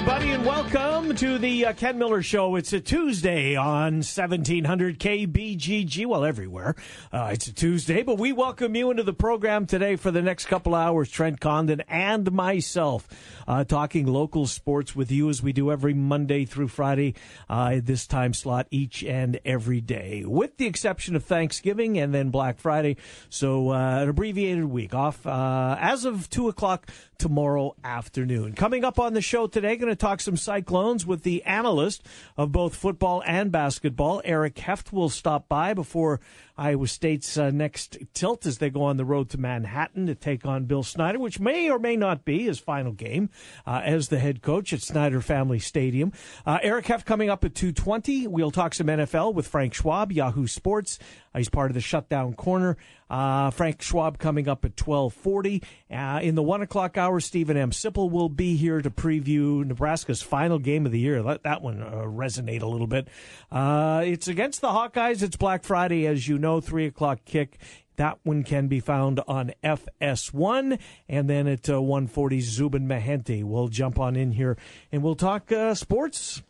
Everybody, and welcome to the uh, Ken Miller Show. It's a Tuesday on 1700 KBGG. Well, everywhere. Uh, it's a Tuesday, but we welcome you into the program today for the next couple hours. Trent Condon and myself uh, talking local sports with you as we do every Monday through Friday, uh, this time slot each and every day, with the exception of Thanksgiving and then Black Friday. So, uh, an abbreviated week off uh, as of 2 o'clock tomorrow afternoon. Coming up on the show today, going to talk some Cyclones with the analyst of both football and basketball. Eric Heft will stop by before Iowa State's uh, next tilt as they go on the road to Manhattan to take on Bill Snyder, which may or may not be his final game uh, as the head coach at Snyder Family Stadium. Uh, Eric Heft coming up at 2.20. We'll talk some NFL with Frank Schwab, Yahoo Sports. Uh, he's part of the shutdown corner. Uh, Frank Schwab coming up at 1240. Uh, in the one o'clock hour, Steven M. Sipple will be here to preview Nebraska's final game of the year. Let that one resonate a little bit. It's against the Hawkeyes. It's Black Friday, as you know, three o'clock kick. That one can be found on FS1. And then at uh, 140, Zubin Mehenti will jump on in here and we'll talk uh, sports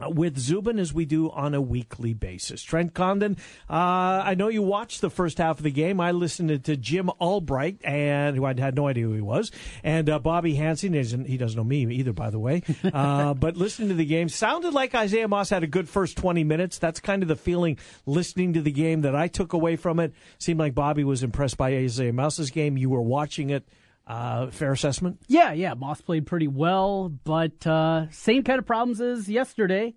with Zubin as we do on a weekly basis. Trent Condon, uh, I know you watched the first half of the game. I listened to Jim Albright, and who I had no idea who he was, and uh, Bobby Hansen. He doesn't know me either, by the way. Uh, but listening to the game, sounded like Isaiah Moss had a good first 20 minutes. That's kind of the feeling listening to the game that I took away from it. Seemed like Bobby was impressed by Isaiah Moss's game. You were watching it. Uh, fair assessment? Yeah, yeah. Moss played pretty well, but uh, same kind of problems as yesterday.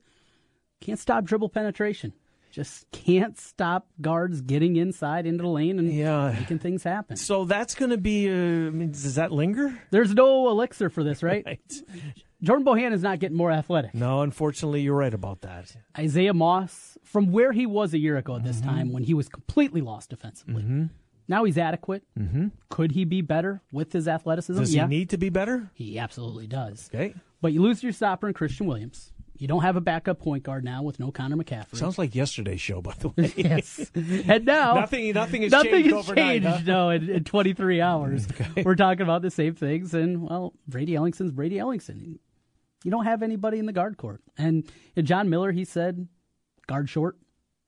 Can't stop dribble penetration. Just can't stop guards getting inside into the lane and Yeah. making things happen. So that's going to be. Uh, I mean, does that linger? There's no elixir for this, right? Right. Jordan Bohan is not getting more athletic. No, unfortunately, you're right about that. Isaiah Moss, from where he was a year ago at this Mm-hmm. time when he was completely lost defensively, now he's adequate. Mm-hmm. Could he be better with his athleticism? Does yeah, he need to be better? he absolutely does. Okay. But you lose your stopper in Christian Williams. You don't have a backup point guard now with no Connor McCaffrey. Sounds like yesterday's show, by the way. yes. And now Nothing- nothing has nothing changed has overnight, changed, huh? No, in, in 23 hours, we're talking about the same things. And well, Brady Ellingson's Brady Ellingson. You don't have anybody in the guard court. And, and John Miller, he said, guard short.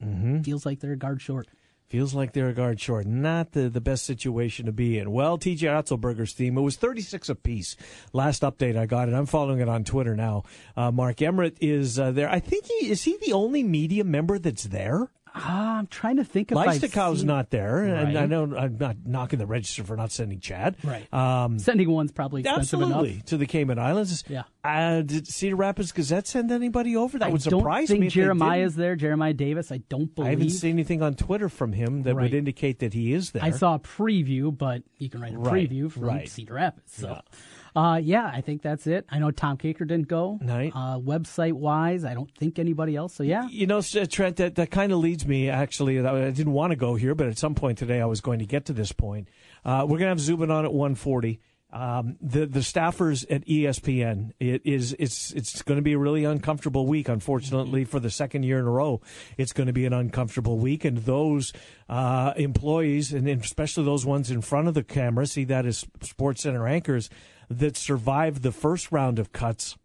Mm-hmm. Feels like they're guard short. Feels like they're a guard short. Not the, the best situation to be in. Well, TJ Otzelberger's team, it was 36 apiece. Last update I got it. I'm following it on Twitter now. Uh, Mark Emmert is uh, there. I think he is he the only media member that's there? Ah, I'm trying to think if I've Leistikow's seen- not there. And I Right. know I'm not knocking the register for not sending Chad. Right. Um, Sending one's probably expensive Absolutely enough. to the Cayman Islands. Yeah. Uh, did Cedar Rapids Gazette send anybody over? That I would surprise me. Jeremiah's there. Jeremiah Davis, I don't believe. I haven't seen anything on Twitter from him that would indicate that he is there. I saw a preview, but you can write a Right, preview from right. Cedar Rapids. So, yeah. Uh, yeah, I think that's it. I know Tom Kakert didn't go. Right. Uh, website wise, I don't think anybody else. So, yeah. You know, uh, Trent, that, that kind of leads me actually. I didn't want to go here, but at some point today I was going to get to this point. Uh, we're going to have Zubin on at 140. Um, the the staffers at ESPN it is it's it's going to be a really uncomfortable week. Unfortunately, for the second year in a row, it's going to be an uncomfortable week, and those uh, employees, and especially those ones in front of the camera, see that as Sports Center anchors that survived the first round of cuts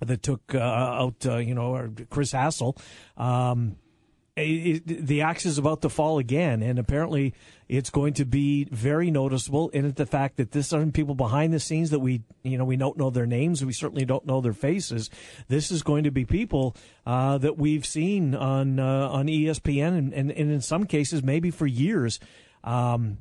that took uh, out, uh, you know, Chris Hassel. Um, it, it- the axe is about to fall again, and apparently it's going to be very noticeable in the fact that this aren't people behind the scenes that we, you know, we don't know their names, we certainly don't know their faces. This is going to be people uh, that we've seen on uh, on ESPN, and, and, and in some cases maybe for years. Um,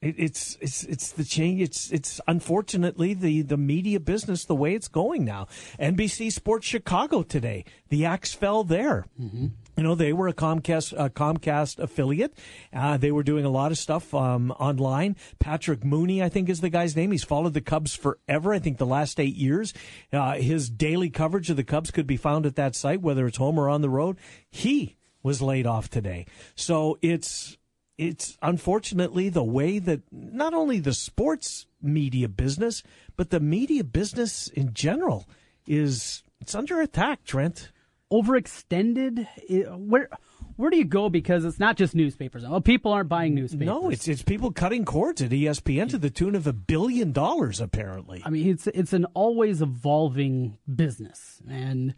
it, it's it's it's the change. It's it's unfortunately the the media business the way it's going now. NBC Sports Chicago today, the axe fell there. You know, they were a Comcast a Comcast affiliate. Uh, they were doing a lot of stuff um, online. Patrick Mooney, I think, is the guy's name. He's followed the Cubs forever. I think the last eight years. Uh, his daily coverage of the Cubs could be found at that site, whether it's home or on the road. He was laid off today. So it's it's unfortunately the way that not only the sports media business, but the media business in general is it's under attack, Trent. Overextended. Where where do you go? Because it's not just newspapers. Well, people aren't buying newspapers. No, it's it's people cutting cords at ESPN to the tune of a billion dollars, apparently. I mean, it's it's an always evolving business, and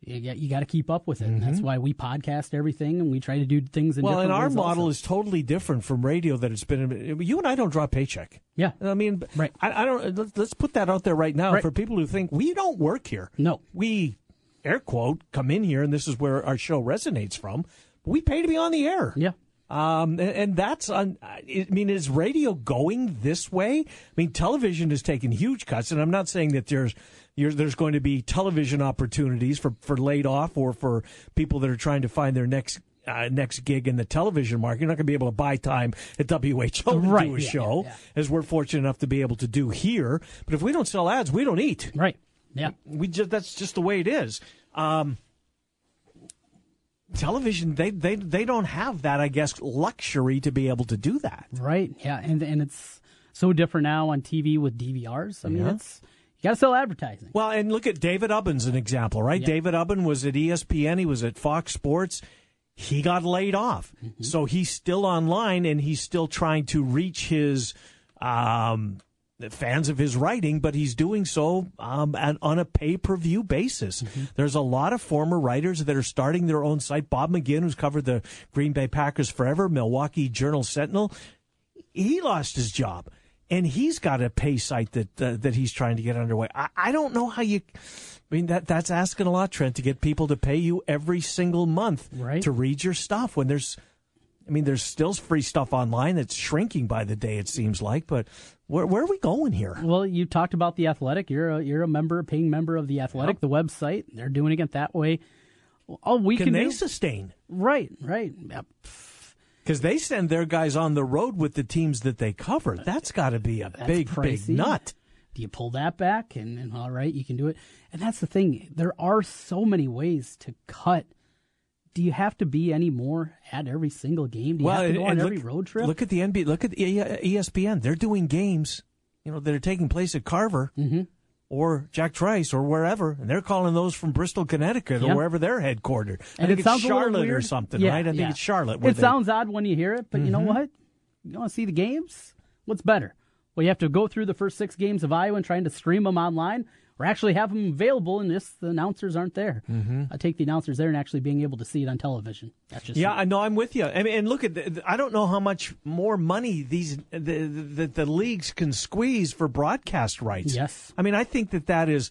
you got, you got to keep up with it. And that's why we podcast everything, and we try to do things in Mm-hmm. Well, and our model also. is totally different from radio that it's been. You and I don't draw a paycheck. yeah, I mean, Right. I, I don't. Let's, let's put that out there right now Right. for people who think we don't work here. No. we air quote come in here, and this is where our show resonates from. We pay to be on the air. yeah. Um, and, and that's, un, I mean, is radio going this way? I mean, television has taken huge cuts, and I'm not saying that there's you're, there's going to be television opportunities for, for laid off or for people that are trying to find their next uh, next gig in the television market. You're not going to be able to buy time at WHO to Right, do a yeah, show, yeah, yeah. as we're fortunate enough to be able to do here. But if we don't sell ads, we don't eat. Right. Yeah. We just that's just the way it is. Um, television, they, they they don't have that, I guess, luxury to be able to do that. Right. Yeah. And and it's so different now on TV with DVRs. I mean, Yeah. it's you got to sell advertising. Well, and look at David Ubben's an example, right? Yeah. David Ubben was at ESPN. He was at Fox Sports. He got laid off, Mm-hmm. so he's still online and he's still trying to reach his um, fans of his writing, but he's doing so um, at, on a pay per view basis. Mm-hmm. There's a lot of former writers that are starting their own site. Bob McGinn, who's covered the Green Bay Packers forever, Milwaukee Journal Sentinel, he lost his job, and he's got a pay site that uh, that he's trying to get underway. I, I don't know how you. I mean that that's asking a lot, Trent, to get people to pay you every single month Right. to read your stuff. When there's, I mean, there's still free stuff online that's shrinking by the day. It seems like, but where where are we going here? Well, you talked about the Athletic. You're a you're a member, a paying member of the Athletic, the website. They're doing it that way. All we Can can, they do, sustain? right, right. Yep. Because they send their guys on the road with the teams that they cover. That's got to be a That's big, pricey. big nut. Do you pull that back? And, and all right, you can do it. And that's the thing. There are so many ways to cut. Do you have to be any more at every single game? Do you have to go on and every road trip? Look at the NBA. Look at the ESPN. They're doing games, you know, that are taking place at Carver Mm-hmm. or Jack Trice or wherever, and they're calling those from Bristol, Connecticut, Yeah. or wherever they're headquartered. I and think it sounds it's Charlotte or something, Yeah, right? I think it's Charlotte. It they- sounds odd when you hear it, but you know Mm-hmm. what? You want to see the games? What's better? Well, you have to go through the first six games of Iowa and trying to stream them online, or actually have them available, and just the announcers aren't there. Mm-hmm. I take the announcers there and actually being able to see it on television. That's just Yeah, I know. I'm with you. I mean, and look at. The, I don't know how much more money these the, the the leagues can squeeze for broadcast rights. Yes. I mean, I think that that is.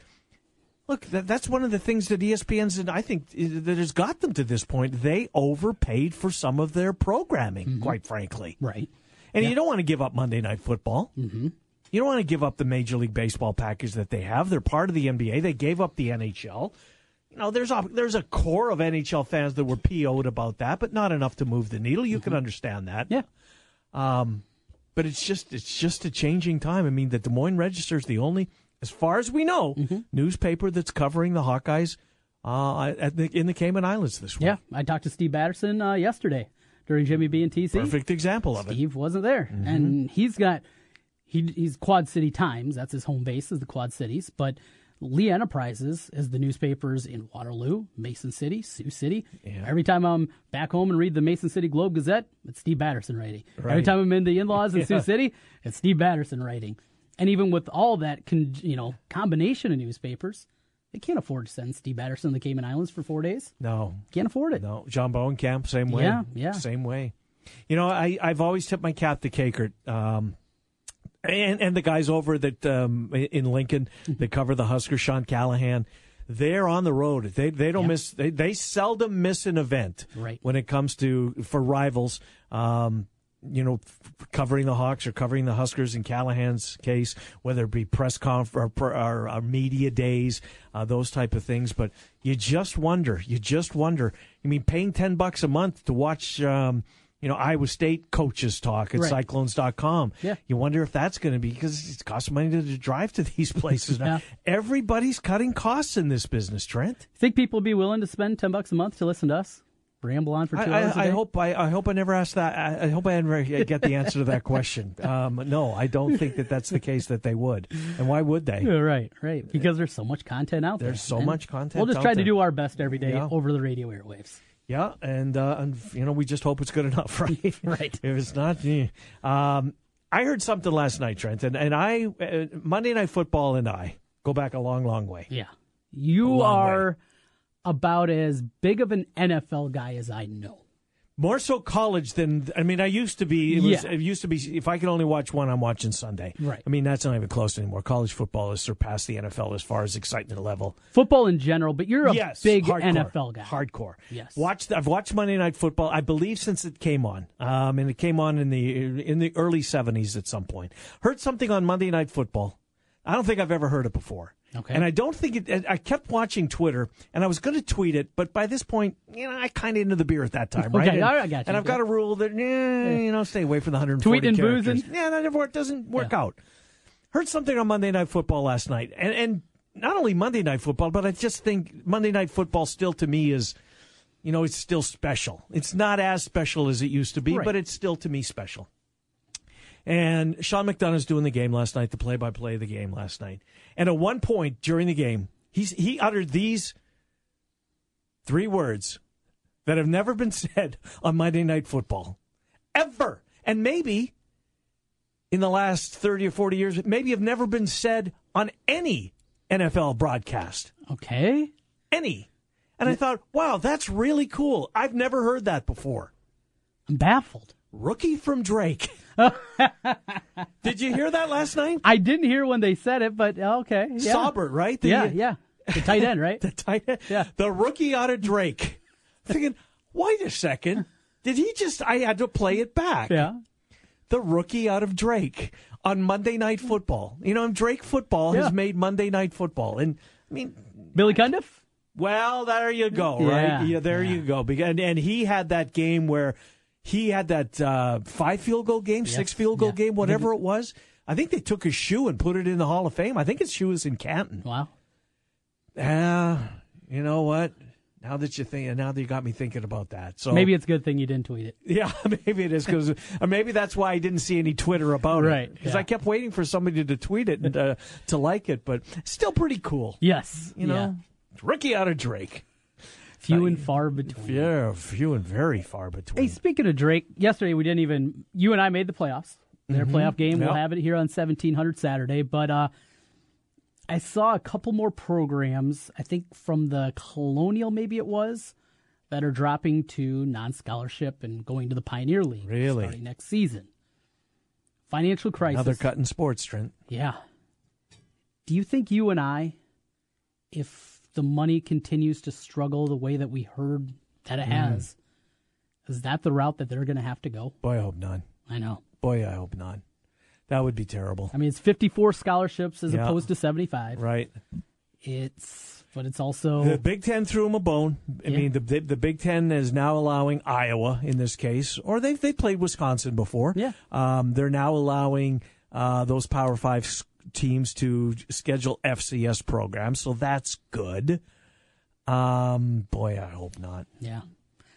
Look, that, that's one of the things that ESPN's and I think that has got them to this point. They overpaid for some of their programming, quite frankly. right. And you don't want to give up Monday Night Football. Mm-hmm. You don't want to give up the Major League Baseball package that they have. They're part of the NBA. They gave up the NHL. You know, there's a there's a core of NHL fans that were PO'd about that, but not enough to move the needle. You can understand that. Yeah. Um, But it's just it's just a changing time. I mean, the Des Moines Register is the only, as far as we know, newspaper that's covering the Hawkeyes uh, at the, in the Cayman Islands this week. Yeah. I talked to Steve Batterson uh, yesterday during Jimmy B and TC. Perfect example of it. Steve wasn't there, and he's got he he's Quad City Times. That's his home base is the Quad Cities, but. Lee Enterprises is the newspapers in Waterloo, Mason City, Sioux City. Every time I'm back home and read the Mason City Globe Gazette, it's Steve Batterson writing. Every time I'm in the in-laws in Yeah. Sioux City, it's Steve Batterson writing. And even with all that, con- you know, combination of newspapers, they can't afford to send Steve Batterson to the Cayman Islands for four days. No, Can't afford it. No, John Bowen Camp, same way. Yeah, yeah. Same way. You know, I, I've always tipped my cap to Kakert. Um, and, and the guys over that um, in Lincoln that cover the Huskers, Sean Callahan, they're on the road. They they don't Yeah. miss. They, they seldom miss an event Right. when it comes to for rivals. Um, you know, f- covering the Hawks or covering the Huskers in Callahan's case, whether it be press conf or, or, or media days, uh, those type of things. But you just wonder, you just wonder. I mean, paying ten bucks a month to watch, um, you know, Iowa State coaches talk at Right. Cyclones.com. Yeah. You wonder if that's going to be because it costs money to, to drive to these places. now. Yeah. Everybody's cutting costs in this business, Trent. Think people would be willing to spend ten bucks a month to listen to us ramble on for two I, hours a I, day? I hope I, I hope I never asked that. I, I hope I never get the answer to that question. Um, no, I don't think that that's the case that they would. And why would they? Right, right. Because there's so much content out there. There's so much content We'll just try to do our best every day Yeah. over the radio airwaves. Yeah, and, uh, and you know we just hope it's good enough, right? Right. If it's not, eh. um, I heard something last night, Trent, and, and I uh, Monday Night Football and I go back a long, long way. Yeah. You are about as big of an NFL guy as I know. More so college than I mean. I used to be. It, was, Yeah. it used to be. If I could only watch one, I'm watching Sunday. Right. I mean, that's not even close anymore. College football has surpassed the NFL as far as excitement level. Football in general, but you're a yes, big hardcore, NFL guy. Hardcore. Yes. Watched. I've watched Monday Night Football. I believe since it came on, um, and it came on in the in the early '70s at some point. Heard something on Monday Night Football. I don't think I've ever heard it before. Okay. And I don't think it. I kept watching Twitter, and I was going to tweet it, but by this point, you know, I kind of into the beer at that time, right? Okay, and, I got you. And I've got a rule that, eh, you know, stay away from the 140 Tweeting and characters. boozing? Yeah, that never it doesn't work Yeah. out. Heard something on Monday Night Football last night, and and not only Monday Night Football, but I just think Monday Night Football still to me is, you know, it's still special. It's not as special as it used to be, Right. but it's still to me special. And Sean McDonough's doing the game last night, the play-by-play of the game last night. And at one point during the game, he's he uttered these three words that have never been said on Monday Night Football, ever. And maybe in the last 30 or 40 years, maybe have never been said on any NFL broadcast. Okay. Any. And I thought, wow, that's really cool. I've never heard that before. I'm baffled. Rookie from Drake. Did you hear that last night? I didn't hear when they said it, but okay. Yeah. Saubert, right? The- yeah, yeah. The tight end, right? The tight end. Yeah. The rookie out of Drake. Thinking, wait a second. Did he just? I had to play it back. yeah. The rookie out of Drake on Monday Night Football. You know, Drake football Yeah. has made Monday Night Football, and I mean, Billy Cundiff? well, there you go, right? Yeah, there yeah. you go. And, and he had that game where he had that uh, five field goal game, six field goal yeah. game, whatever it was. I think they took his shoe and put it in the Hall of Fame. I think his shoe is in Canton. Wow. Ah, you know what? Now that you think, now that you got me thinking about that, so Maybe it's a good thing you didn't tweet it. yeah, maybe it is because, or maybe that's why I didn't see any Twitter about it, Right, Because yeah. I kept waiting for somebody to tweet it and uh, to like it, but still pretty cool, Yes. you know. Rookie out of Drake, Few and far between. yeah, few and very far between. Hey, speaking of Drake, yesterday we didn't even. You and I made the playoffs. Their playoff game. We'll have it here on seventeen hundred Saturday. But uh, I saw a couple more programs. I think from the Colonial, maybe it was, that are dropping to non-scholarship and going to the Pioneer League Really? starting next season. Financial crisis. Another cut in sports, Trent. Yeah. Do you think you and I, if the money continues to struggle the way that we heard that it Mm. has, is that the route that they're going to have to go? Boy, I hope not. I know. Boy, I hope not. That would be terrible, I mean, it's 54 scholarships as Yeah. opposed to 75. right? It's, but it's also The Big Ten threw them a bone. I Yeah. mean, the, the the Big Ten is now allowing Iowa in this case, or they've they played Wisconsin before. Yeah. um, they're now allowing uh, those Power Five teams to schedule FCS programs, so that's good. Um, boy, I hope not. yeah.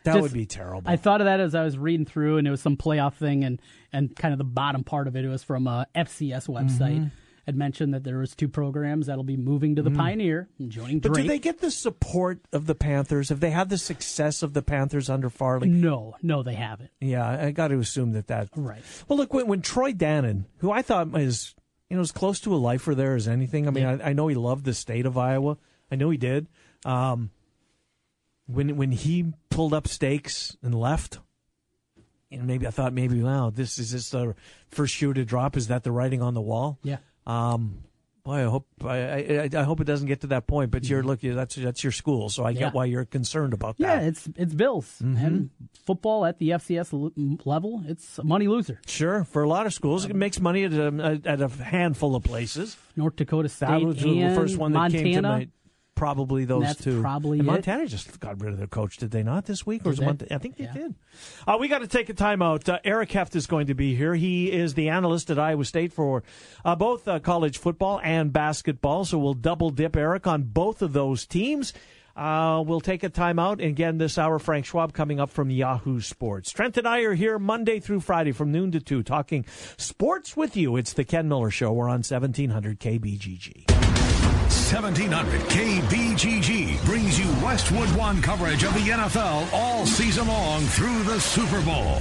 That Just- would be terrible. I thought of that as I was reading through, and it was some playoff thing, and and kind of the bottom part of it, it was from a FCS website. Mm-hmm. Had mentioned that there was two programs that'll be moving to the Pioneer and joining Mm. but do they get the support of the Panthers? Have they had the success of the Panthers under Farley? no, no, they haven't. Yeah, I got to assume that that Right. Well, look, when, when Troy Dannen, who I thought was, you know, as close to a lifer there as anything. I mean, I, I know he loved the state of Iowa. I know he did. Um, when when he pulled up stakes and left, and maybe I thought maybe wow, this is this the first shoe to drop. Is that the writing on the wall? Yeah. Um, boy, I hope I, I, I hope it doesn't get to that point. But you're look, that's that's your school, so I Yeah. get why you're concerned about that. Yeah, it's it's Bills Mm-hmm. and football at the FCS level. It's a money loser. Sure, for a lot of schools, it makes money at a, at a handful of places. North Dakota State That was the first one that Montana. came to mind. Probably those That's two. probably and it. Montana just got rid of their coach, did they not this week? Or was it they? I think they Yeah. did. Uh, we got to take a timeout. Uh, Eric Heft is going to be here. He is the analyst at Iowa State for uh, both uh, college football and basketball. So we'll double dip Eric on both of those teams. Uh, we'll take a timeout. And again, this hour, Frank Schwab coming up from Yahoo Sports. Trent and I are here Monday through Friday from noon to 2 talking sports with you. It's the Ken Miller Show. We're on 1700 KBGG. 1700 KBGG brings you Westwood One coverage of the NFL all season long through the Super Bowl.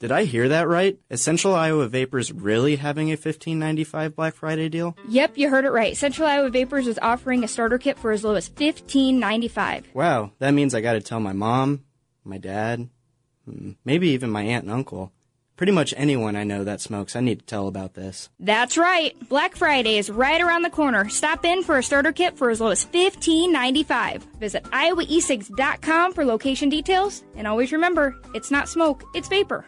Did I hear that right? Is Central Iowa Vapors really having a fifteen ninety five Black Friday deal? Yep, you heard it right. Central Iowa Vapors is offering a starter kit for as low as fifteen ninety five. Wow, that means I gotta tell my mom, my dad, hmm, maybe even my aunt and uncle. Pretty much anyone I know that smokes, I need to tell about this. That's right. Black Friday is right around the corner. Stop in for a starter kit for as low as fifteen ninety five. Visit iowaesigs.com for location details. And always remember, it's not smoke, it's vapor.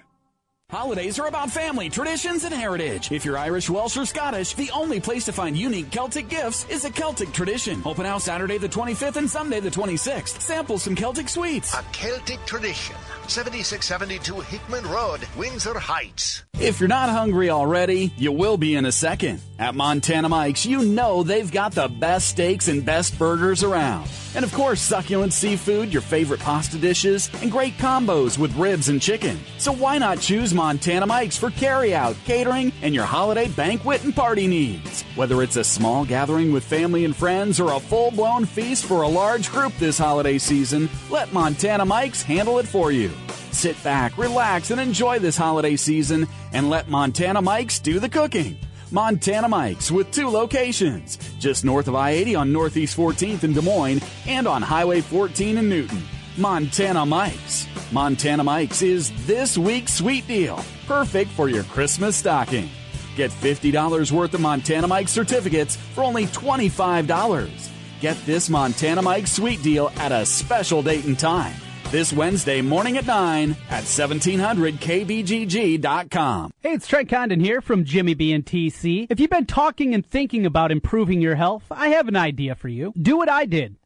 Holidays are about family, traditions, and heritage. If you're Irish, Welsh, or Scottish, the only place to find unique Celtic gifts is a Celtic Tradition. Open house Saturday the 25th and Sunday the 26th. Sample some Celtic sweets. A Celtic Tradition. 7672 Hickman Road, Windsor Heights. If you're not hungry already, you will be in a second. At Montana Mike's, you know they've got the best steaks and best burgers around. And of course, succulent seafood, your favorite pasta dishes, and great combos with ribs and chicken. So why not choose Montana Mike's for carryout, catering, and your holiday banquet and party needs? Whether it's a small gathering with family and friends or a full blown feast for a large group this holiday season, let Montana Mike's handle it for you. Sit back, relax, and enjoy this holiday season, and let Montana Mike's do the cooking. Montana Mike's with two locations, just north of I 80 on Northeast 14th in Des Moines and on Highway 14 in Newton. Montana Mike's. Montana Mike's is this week's sweet deal, perfect for your Christmas stocking. Get $50 worth of Montana Mike's certificates for only $25. Get this Montana Mike's sweet deal at a special date and time this Wednesday morning at 9 at 1700kbgg.com. Hey, it's Trent Condon here from Jimmy B and TC. If you've been talking and thinking about improving your health, I have an idea for you. Do what I did.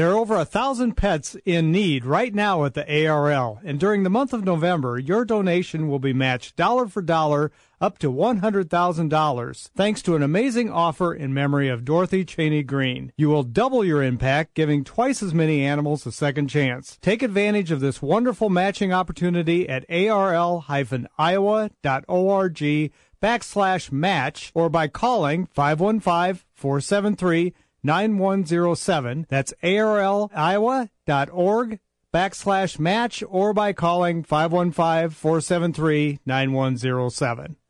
There are over a thousand pets in need right now at the ARL, and during the month of November, your donation will be matched dollar for dollar up to $100,000 thanks to an amazing offer in memory of Dorothy Cheney Green. You will double your impact, giving twice as many animals a second chance. Take advantage of this wonderful matching opportunity at arl-iowa.org backslash match or by calling 515 473 9107. That's arliowa.org backslash match or by calling 515-473-9107.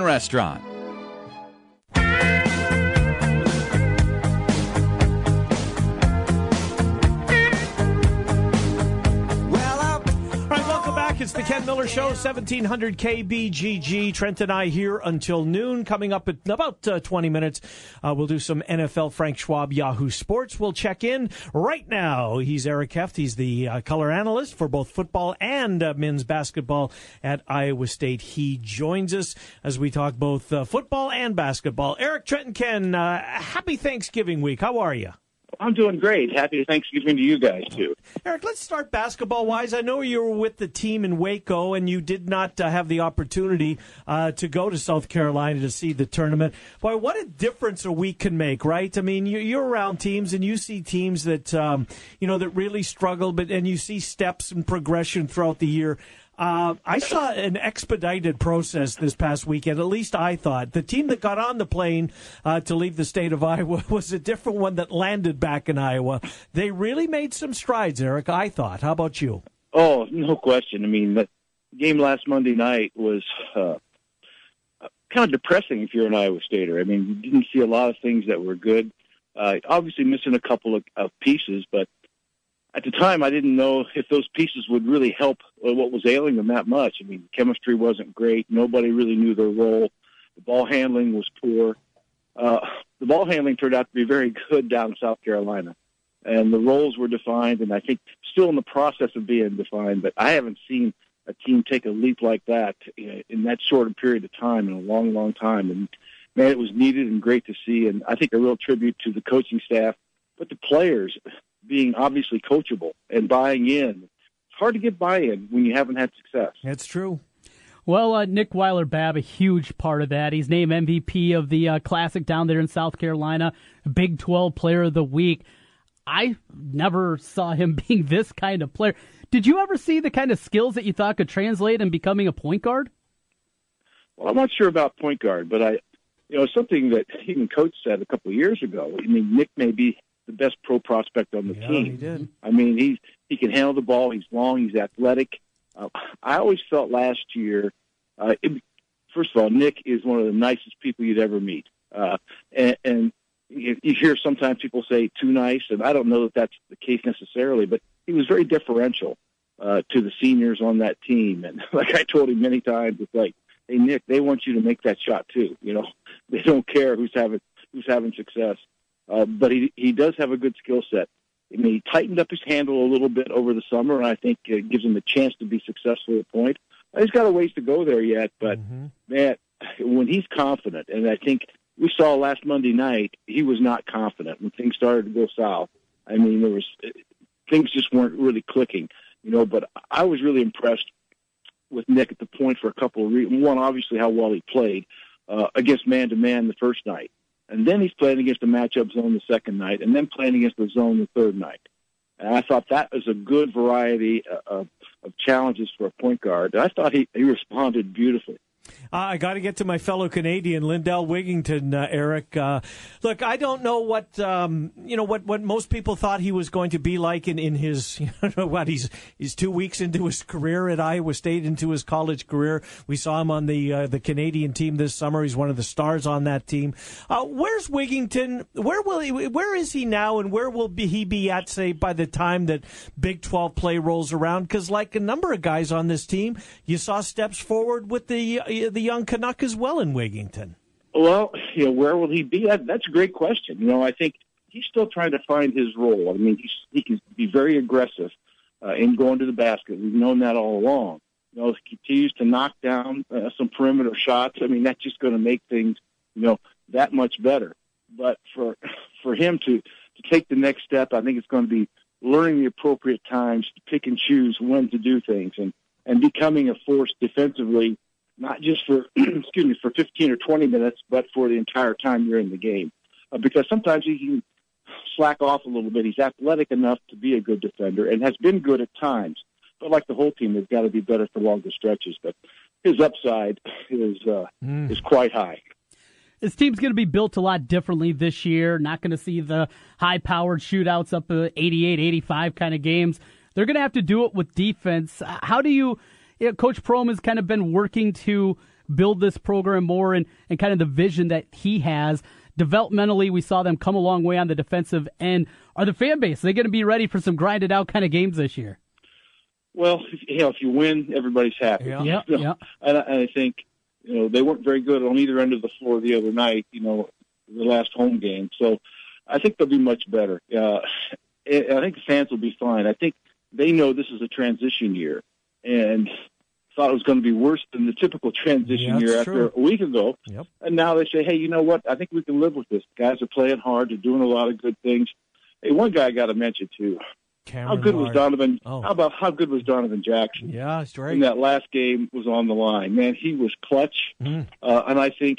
Restaurant. Ken Miller Show, 1700 KBGG. Trent and I here until noon. Coming up in about uh, 20 minutes, uh, we'll do some NFL Frank Schwab Yahoo Sports. We'll check in right now. He's Eric Heft. He's the uh, color analyst for both football and uh, men's basketball at Iowa State. He joins us as we talk both uh, football and basketball. Eric, Trent, and Ken, uh, happy Thanksgiving week. How are you? I'm doing great. Happy Thanksgiving to you guys too. Eric, let's start basketball wise. I know you were with the team in Waco, and you did not uh, have the opportunity uh, to go to South Carolina to see the tournament. Boy, what a difference a week can make, right? I mean, you're around teams, and you see teams that um, you know that really struggle, but and you see steps and progression throughout the year. Uh, I saw an expedited process this past weekend. At least I thought the team that got on the plane uh, to leave the state of Iowa was a different one that landed back in Iowa. They really made some strides, Eric. I thought. How about you? Oh, no question. I mean, the game last Monday night was uh, kind of depressing if you're an Iowa Stater. I mean, you didn't see a lot of things that were good. Uh, obviously, missing a couple of, of pieces, but at the time, I didn't know if those pieces would really help what was ailing them that much. I mean, chemistry wasn't great. Nobody really knew their role. The ball handling was poor. Uh, the ball handling turned out to be very good down in South Carolina, and the roles were defined, and I think still in the process of being defined. But I haven't seen a team take a leap like that in that short a period of time in a long, long time. And man, it was needed and great to see, and I think a real tribute to the coaching staff, but the players being obviously coachable and buying in. It's hard to get buy-in when you haven't had success. That's true. Well, uh, Nick Weiler Babb, a huge part of that. He's named MVP of the uh, Classic down there in South Carolina, Big 12 Player of the Week. I never saw him being this kind of player. Did you ever see the kind of skills that you thought could translate in becoming a point guard? Well, I'm not sure about point guard, but I, you know, something that even coach said a couple of years ago. I mean, Nick may be the best pro prospect on the yeah, team. He did. I mean, he's he can handle the ball. He's long. He's athletic. Uh, I always felt last year. Uh, it, first of all, Nick is one of the nicest people you'd ever meet, uh, and, and you, you hear sometimes people say too nice, and I don't know that that's the case necessarily, but he was very deferential uh, to the seniors on that team, and like I told him many times, it's like, hey Nick, they want you to make that shot too. You know, they don't care who's having who's having success. Uh, but he he does have a good skill set. I mean, he tightened up his handle a little bit over the summer, and I think it gives him a chance to be successful at point. He's got a ways to go there yet, but mm-hmm. man, when he's confident, and I think we saw last Monday night, he was not confident when things started to go south. I mean, there was things just weren't really clicking, you know. But I was really impressed with Nick at the point for a couple of reasons. One, obviously, how well he played uh, against man to man the first night and then he's playing against the matchup zone the second night, and then playing against the zone the third night. And I thought that was a good variety uh, of, of challenges for a point guard. And I thought he, he responded beautifully. Uh, I got to get to my fellow Canadian, Lindell Wigginton, uh, Eric. Uh, look, I don't know what um, you know what, what most people thought he was going to be like in, in his you know what he's he's two weeks into his career at Iowa State, into his college career. We saw him on the uh, the Canadian team this summer. He's one of the stars on that team. Uh, where's Wigginton? Where will he? Where is he now? And where will be, he be at? Say by the time that Big Twelve play rolls around? Because like a number of guys on this team, you saw steps forward with the uh, the young Canuck as well in Wigginton? Well, you know, where will he be? That, that's a great question. You know, I think he's still trying to find his role. I mean, he's, he can be very aggressive uh, in going to the basket. We've known that all along. You know, he continues to knock down uh, some perimeter shots. I mean, that's just going to make things, you know, that much better. But for for him to to take the next step, I think it's going to be learning the appropriate times to pick and choose when to do things and and becoming a force defensively not just for excuse me for 15 or 20 minutes, but for the entire time you're in the game. Uh, because sometimes he can slack off a little bit. He's athletic enough to be a good defender and has been good at times. But like the whole team, they've got to be better for longer stretches. But his upside is uh, mm. is quite high. This team's going to be built a lot differently this year. Not going to see the high-powered shootouts up to 88, 85 kind of games. They're going to have to do it with defense. How do you you know, Coach Prohm has kind of been working to build this program more and, and kind of the vision that he has. Developmentally, we saw them come a long way on the defensive end. Are the fan base, are they going to be ready for some grinded out kind of games this year? Well, if, you know, if you win, everybody's happy. Yeah. Yeah, You know, yeah. And, I, and I think you know they weren't very good on either end of the floor the other night. You know, the last home game. So I think they'll be much better. Uh, I I think the fans will be fine. I think they know this is a transition year, and thought it was going to be worse than the typical transition year after true. a week ago. Yep. And now they say, hey, you know what? I think we can live with this. The Guys are playing hard. They're doing a lot of good things. Hey, one guy I got to mention too. Cameron how good was Donovan? Oh. How about how good was Donovan Jackson? Yeah, when great. that last game was on the line. Man, he was clutch, Mm. uh, and I think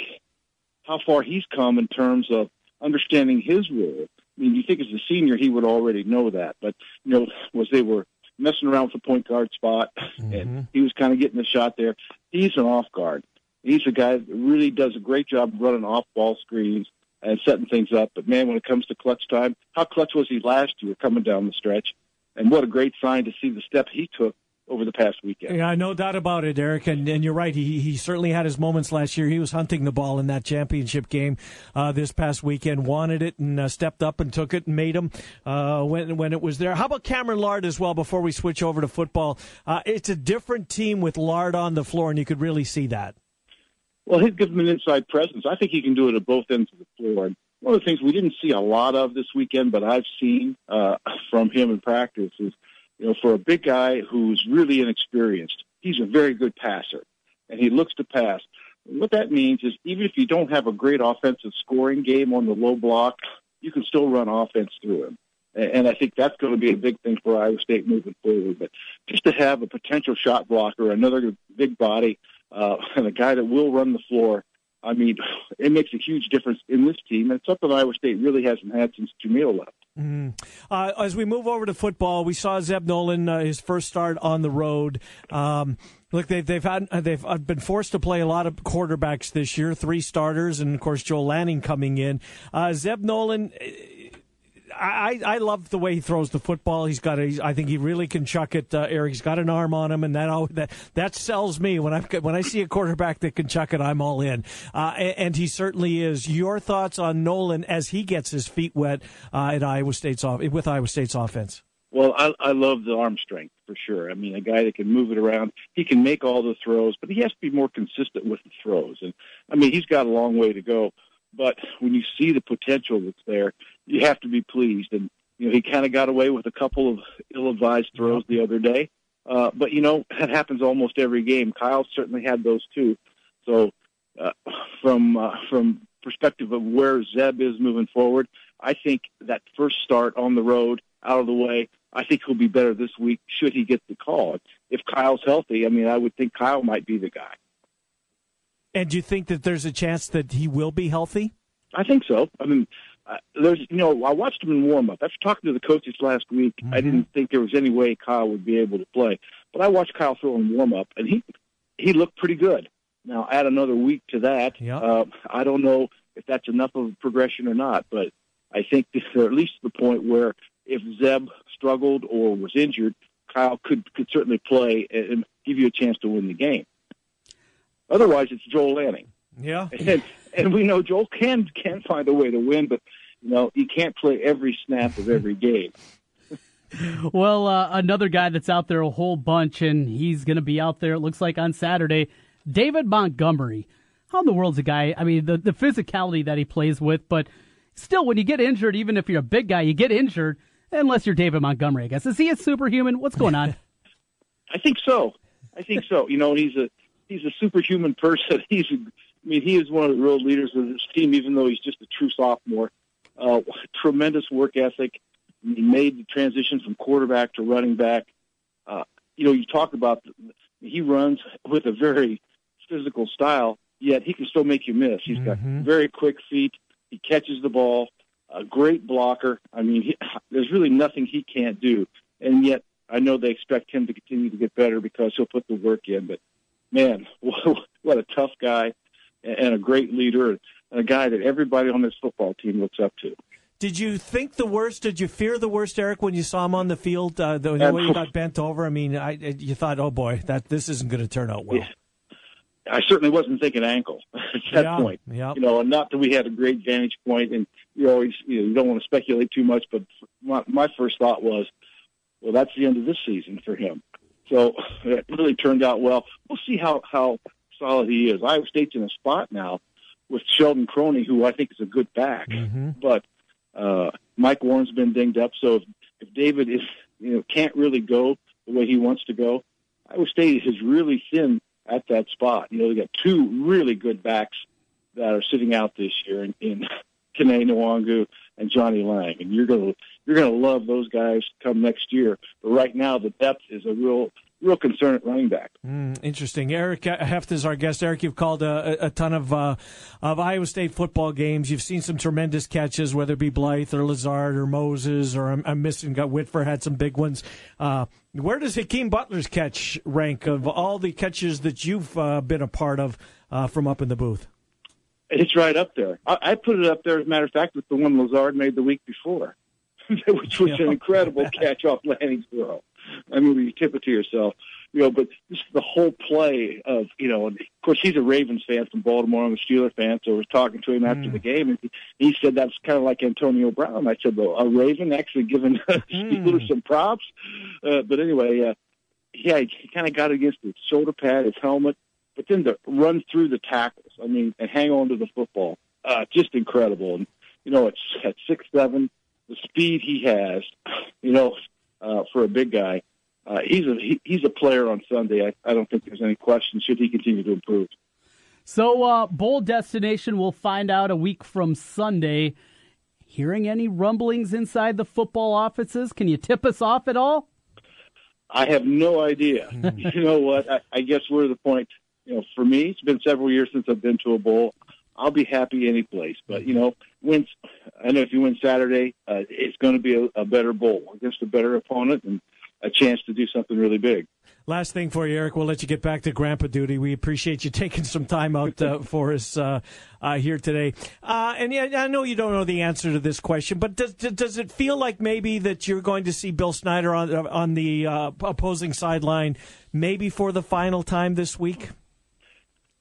how far he's come in terms of understanding his role. I mean, you think as a senior he would already know that, but you know, was they were messing around with the point guard spot, Mm-hmm. and he was kind of getting the shot there. He's an off guard. He's a guy that really does a great job running off ball screens and setting things up. But man, when it comes to clutch time, how clutch was he last year coming down the stretch? And what a great sign to see the step he took over the past weekend. Yeah, no doubt about it, Eric. And, and you're right. He he certainly had his moments last year. He was hunting the ball in that championship game uh, this past weekend. Wanted it and uh, stepped up and took it and made him uh, when when it was there. How about Cameron Lard as well? Before we switch over to football, uh, it's a different team with Lard on the floor, and you could really see that. Well, he'd give him an inside presence. I think he can do it at both ends of the floor. And one of the things we didn't see a lot of this weekend, but I've seen uh, from him in practice is, you know, for a big guy who's really inexperienced, he's a very good passer, and he looks to pass. What that means is even if you don't have a great offensive scoring game on the low block, you can still run offense through him. And I think that's going to be a big thing for Iowa State moving forward. But just to have a potential shot blocker, another big body, uh, and a guy that will run the floor, I mean, it makes a huge difference in this team. And it's something Iowa State really hasn't had since Jameel left. Mm. Uh, as we move over to football, we saw Zeb Noland uh, his first start on the road. Um, look, they've they've had uh, they've uh, been forced to play a lot of quarterbacks this year, three starters, and of course Joel Lanning coming in. Uh, Zeb Noland. I, I love the way he throws the football. He's got a, I think he really can chuck it, uh, Eric. He's got an arm on him, and that al- that that sells me when I when I see a quarterback that can chuck it. I'm all in, uh, and, and he certainly is. Your thoughts on Noland as he gets his feet wet uh, at Iowa State's off with Iowa State's offense? Well, I, I love the arm strength for sure. I mean, a guy that can move it around. He can make all the throws, but he has to be more consistent with the throws. And I mean, he's got a long way to go. But when you see the potential that's there, you have to be pleased. And you know, he kind of got away with a couple of ill-advised throws the other day. Uh, but you know, that happens almost every game. Kyle certainly had those too. So, uh, from uh, from perspective of where Zeb is moving forward, I think that first start on the road, out of the way, I think he'll be better this week should he get the call. If Kyle's healthy, I mean, I would think Kyle might be the guy. And do you think that there's a chance that he will be healthy? I think so. I mean, uh, there's you know, I watched him in warm up. After talking to the coaches last week, I didn't think there was any way Kyle would be able to play. But I watched Kyle throw in warm up, and he he looked pretty good. Now add another week to that. Yeah. Uh, I don't know if that's enough of a progression or not, but I think they're at least to the point where if Zeb struggled or was injured, Kyle could could certainly play and and give you a chance to win the game. Otherwise, it's Joel Lanning. Yeah. And, and we know Joel can can find a way to win, but you know he can't play every snap of every game. Well, uh, another guy that's out there a whole bunch, and he's going to be out there, it looks like, on Saturday. David Montgomery. How in the world's a guy? I mean, the, the physicality that he plays with, but still, when you get injured, even if you're a big guy, you get injured, unless you're David Montgomery, I guess. Is he a superhuman? What's going on? I think so. I think so. You know, he's a he's a superhuman person. He's a, I mean, he is one of the real leaders of this team, even though he's just a true sophomore. Uh, tremendous work ethic. He made the transition from quarterback to running back. Uh, you know, you talk about he runs with a very physical style, yet he can still make you miss. He's got very quick feet. He catches the ball. A great blocker. I mean, he, there's really nothing he can't do. And yet, I know they expect him to continue to get better because he'll put the work in. But man, what a tough guy and a great leader and a guy that everybody on this football team looks up to. Did you think the worst? Did you fear the worst, Eric, when you saw him on the field? Uh, the, the way he got bent over. I mean, I, you thought, oh boy, that this isn't going to turn out well. I certainly wasn't thinking ankle at that Yeah, point. yeah. You know, and not that we had a great vantage point, and you always you know you don't want to speculate too much. But my, my first thought was, well, that's the end of this season for him. So it really turned out well. We'll see how how solid he is. Iowa State's in a spot now with Sheldon Croney, who I think is a good back, Mm-hmm. but uh, Mike Warren's been dinged up. So if, if David is you know can't really go the way he wants to go, Iowa State is really thin at that spot. You know, they got two really good backs that are sitting out this year in, in Kene Nwangwu and Johnnie Lang, and you're gonna you're gonna love those guys come next year. But right now, the depth is a real real concern at running back. Mm, interesting. Eric Heft is our guest. Eric, you've called a, a ton of uh, of Iowa State football games. You've seen some tremendous catches, whether it be Blythe or Lazard or Moses, or I'm, I'm missing. Got Whitford had some big ones. Uh, where does Hakeem Butler's catch rank of all the catches that you've uh, been a part of uh, from up in the booth? It's right up there. I, I put it up there, as a matter of fact, with the one Lazard made the week before, which was an incredible catch off Lanning's throw. I mean, you tip it to yourself, you know. But just the whole play of, you know, and of course he's a Ravens fan from Baltimore. I'm a Steeler fan, so I was talking to him after the game, and he, he said that's kind of like Antonio Brown. I said, well, a Raven actually giving Steelers some props. Uh, but anyway, uh, yeah, he kind of got against his shoulder pad, his helmet, but then to run through the tackles. I mean, and hang on to the football, uh, just incredible. And you know, it's at six seven, the speed he has, you know, uh, for a big guy, uh, he's a he, he's a player on Sunday. I, I don't think there's any question. Should he continue to improve? So, uh, bowl destination, we'll find out a week from Sunday. Hearing any rumblings inside the football offices? Can you tip us off at all? I have no idea. you know what? I, I guess we're at the point. You know, for me, it's been several years since I've been to a bowl. I'll be happy any place, but you know, wins. I know if you win Saturday, uh, it's going to be a, a better bowl against a better opponent and a chance to do something really big. Last thing for you, Eric. We'll let you get back to grandpa duty. We appreciate you taking some time out uh, for us uh, uh, here today. Uh, and yeah, I know you don't know the answer to this question, but does does it feel like maybe that you're going to see Bill Snyder on on the uh, opposing sideline, maybe for the final time this week?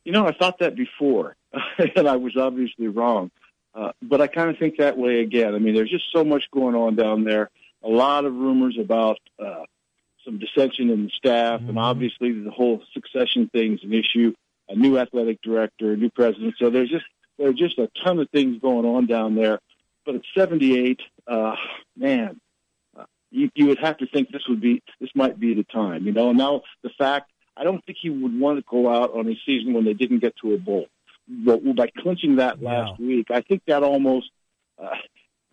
You know, I thought that before, and I was obviously wrong. Uh, but I kind of think that way again. I mean, there's just so much going on down there. A lot of rumors about uh, some dissension in the staff, and obviously the whole succession thing is an issue. A new athletic director, a new president. So there's just there's just a ton of things going on down there. But at 78, uh, man, uh, you, you would have to think this would be this might be the time. You know, and now the fact I don't think he would want to go out on a season when they didn't get to a bowl. But by clinching that last week, I think that almost uh,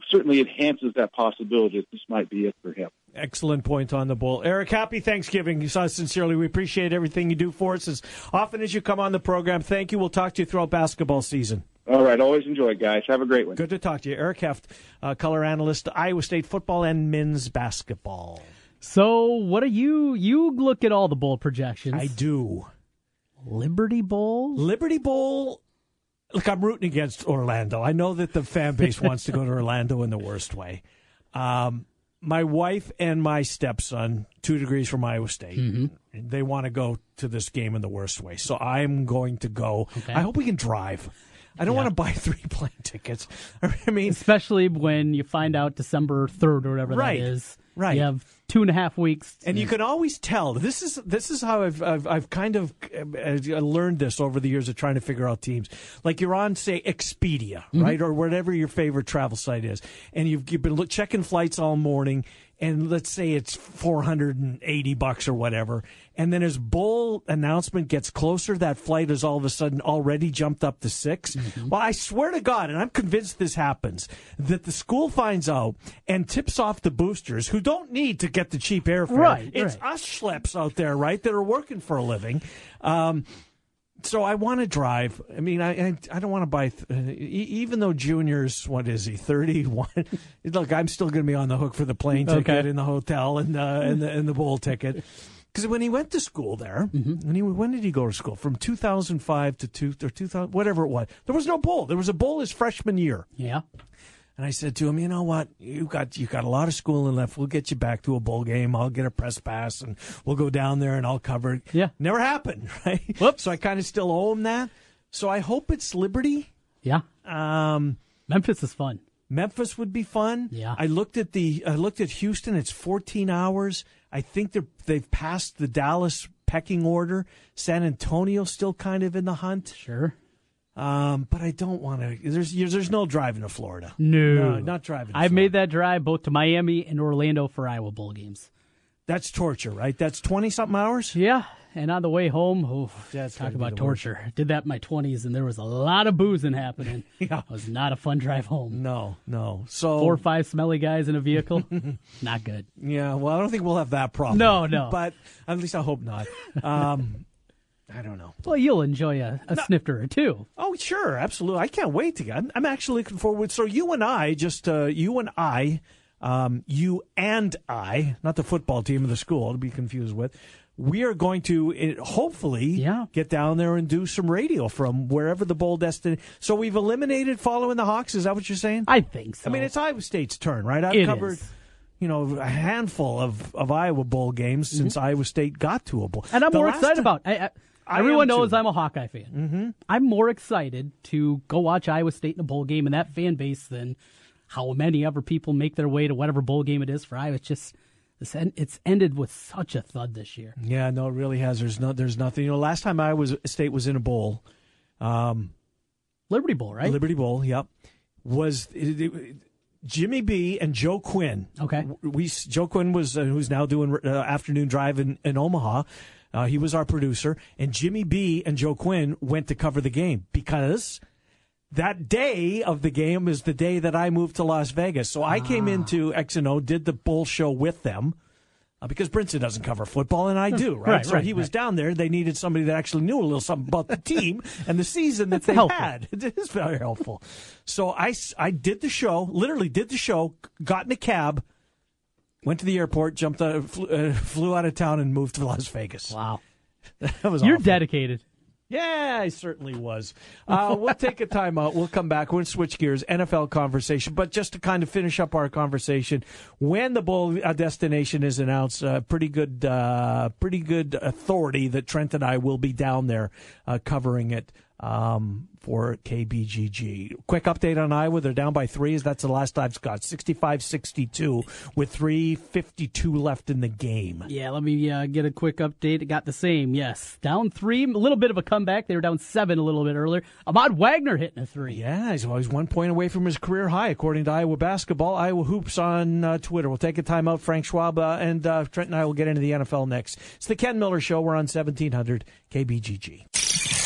certainly enhances that possibility that this might be it for him. Excellent point on the bull. Eric, happy Thanksgiving. So sincerely, we appreciate everything you do for us as often as you come on the program. Thank you. We'll talk to you throughout basketball season. All right. Always enjoy it, guys. Have a great one. Good to talk to you. Eric Heft, uh, color analyst, Iowa State football and men's basketball. So, what are you? You look at all the bowl projections. I do. Liberty Bowl? Liberty Bowl. Look, I'm rooting against Orlando. I know that the fan base wants to go to Orlando in the worst way. Um, my wife and my stepson, two degrees from Iowa State, Mm-hmm. they want to go to this game in the worst way. So I'm going to go. I hope we can drive. I don't Yeah. want to buy three plane tickets. I mean, Especially when you find out December 3rd or whatever Right. that is. Right. You have two and a half weeks. and you can always tell. This is this is how I've I've, I've kind of uh, learned this over the years of trying to figure out teams. Like you're on, say, Expedia, right, or whatever your favorite travel site is, and you've you've been checking flights all morning, and let's say it's four hundred and eighty bucks or whatever, and then as bull announcement gets closer, that flight is all of a sudden already jumped up to 6 Well, I swear to God, and I'm convinced this happens, that the school finds out and tips off the boosters who don't need to get the cheap airfare. Right, It's right. us schleps out there, right, that are working for a living. Um, so I want to drive. I mean, I I, I don't want to buy. Th- uh, even though Junior's what is he thirty one? Look, I'm still going to be on the hook for the plane ticket Okay. and the hotel and uh, and the and the bowl ticket. Because when he went to school there, Mm-hmm. when he when did he go to school? From 2005 to two or 2000, whatever it was. There was no bowl. There was a bowl his freshman year. Yeah. And I said to him, you know what? You got you got a lot of schooling left. We'll get you back to a bowl game. I'll get a press pass and we'll go down there and I'll cover it. Yeah. Never happened, right? Whoops. So I kind of still owe him that. So I hope it's Liberty. Yeah. Um, Memphis is fun. Memphis would be fun. Yeah. I looked at the I looked at Houston. It's 14 hours. I think they're they've passed the Dallas pecking order. San Antonio still kind of in the hunt. Sure. Um, but I don't want to. There's there's no driving to Florida. No, not driving. to I've Florida. made that drive both to Miami and Orlando for Iowa bowl games. That's torture, right? That's 20 something hours. Yeah, and on the way home, oh, That's talk about the worst. torture. Did that in my twenties, and there was a lot of boozing happening. Yeah. it was not a fun drive home. No, no. So Four or five smelly guys in a vehicle, not good. Yeah, well, I don't think we'll have that problem. No, no. But at least I hope not. Um, I don't know. Well, you'll enjoy a, a snifter or two. Oh, sure, absolutely. I can't wait to get. I'm, I'm actually looking forward. So you and I, just uh, you and I, um, you and I, not the football team of the school to be confused with. We are going to uh, hopefully Yeah. get down there and do some radio from wherever the bowl destiny. So we've eliminated following the Hawks. Is that what you're saying? I think so. I mean, it's Iowa State's turn, right? I've It covered, is. you know, a handful of, of Iowa bowl games since Iowa State got to a bowl. Mm-hmm. and I'm The more excited time- about. I, I, I everyone knows too. I'm a Hawkeye fan. Mm-hmm. I'm more excited to go watch Iowa State in a bowl game and that fan base than how many other people make their way to whatever bowl game it is for Iowa. It's just It's ended with such a thud this year. Yeah, no, it really has. There's no, there's nothing. You know, last time Iowa State was in a bowl, um, Liberty Bowl, right? Liberty Bowl, yep, was it, it- Jimmy B and Joe Quinn. Okay. we Joe Quinn was uh, who's now doing uh, afternoon drive in, in Omaha. Uh, he was our producer, and Jimmy B and Joe Quinn went to cover the game because that day of the game is the day that I moved to Las Vegas. So I came into X and O, did the bull show with them. Uh, because Brinson doesn't cover football, and I do, right? Right, so right, he was right. down there. They needed somebody that actually knew a little something about the team and the season that they helpful. had. It is very helpful. So I, I did the show, literally did the show, got in a cab, went to the airport, jumped out, flew, uh, flew out of town, and moved to Las Vegas. Wow, That was you're awful. dedicated. Yeah, I certainly was. Uh, we'll take a time out. We'll come back. We'll switch gears. NFL conversation. But just to kind of finish up our conversation, when the bowl uh, destination is announced, uh, pretty good, uh, pretty good authority that Trent and I will be down there uh, covering it um, for KBGG. Quick update on Iowa. They're down by three. That's the last I've got. 65-62 with 3.52 left in the game. Yeah, let me uh, get a quick update. It got the same, yes. Down three, a little bit of a comeback. They were down seven a little bit earlier. Ahmad Wagner hitting a three. Yeah, he's always one point away from his career high, according to Iowa basketball. Iowa hoops on uh, Twitter. We'll take a timeout. Frank Schwab uh, and uh, Trent and I will get into the NFL next. It's the Ken Miller Show. We're on 1700 KBGG.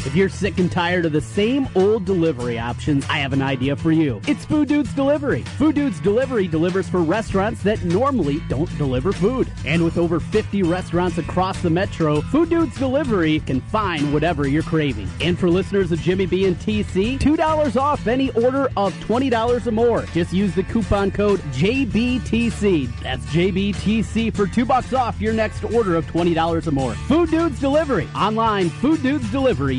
If you're sick and tired of the same old delivery options, I have an idea for you. It's Food Dudes Delivery. Food Dudes Delivery delivers for restaurants that normally don't deliver food. And with over 50 restaurants across the metro, Food Dudes Delivery can find whatever you're craving. And for listeners of Jimmy B and TC, $2 off any order of $20 or more. Just use the coupon code JBTC. That's JBTC for 2 bucks off your next order of $20 or more. Food Dudes Delivery. Online,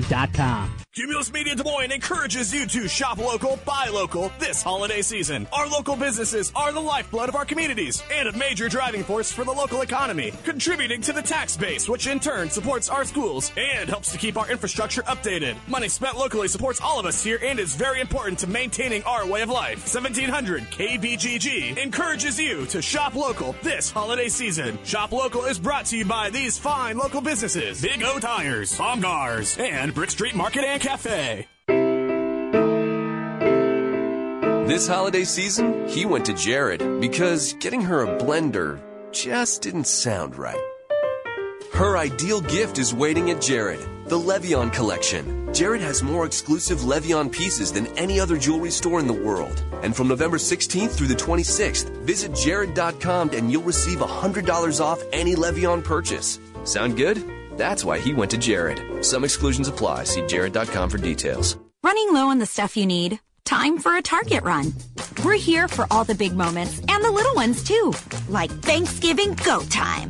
fooddudesdelivery.com. Cumulus Media Des Moines encourages you to shop local, buy local this holiday season. Our local businesses are the lifeblood of our communities and a major driving force for the local economy, contributing to the tax base, which in turn supports our schools and helps to keep our infrastructure updated. Money spent locally supports all of us here and is very important to maintaining our way of life. 1700 KBGG encourages you to shop local this holiday season. Shop local is brought to you by these fine local businesses Big O Tires, Bomgaars, and Brick Street Market and Cafe. This holiday season, he went to Jared because getting her a blender just didn't sound right. Her ideal gift is waiting at Jared, the Le Vian collection. Jared has more exclusive Le Vian pieces than any other jewelry store in the world. And from November 16th through the 26th, visit jared.com and you'll receive $100 off any Le Vian purchase. Sound good? That's why he went to Jared. Some exclusions apply. See jared.com for details. Running low on the stuff you need? Time for a Target run. We're here for all the big moments and the little ones too, like Thanksgiving Go Time.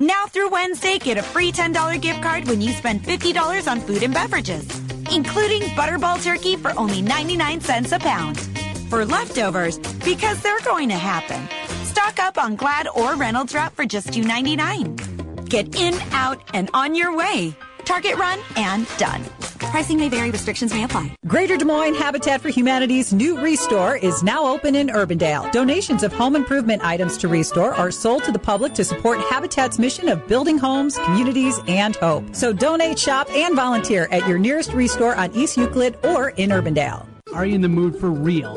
Now through Wednesday, get a free $10 gift card when you spend $50 on food and beverages, including Butterball Turkey for only 99 cents a pound. For leftovers, because they're going to happen. Stock up on Glad or Reynolds Wrap for just $2.99. Get in, out, and on your way. Target run and done. Pricing may vary, restrictions may apply. Greater Des Moines Habitat for Humanity's new Restore is now open in Urbandale. Donations of home improvement items to Restore are sold to the public to support Habitat's mission of building homes, communities, and hope. So donate, shop, and volunteer at your nearest Restore on East Euclid or in Urbandale. Are you in the mood for real,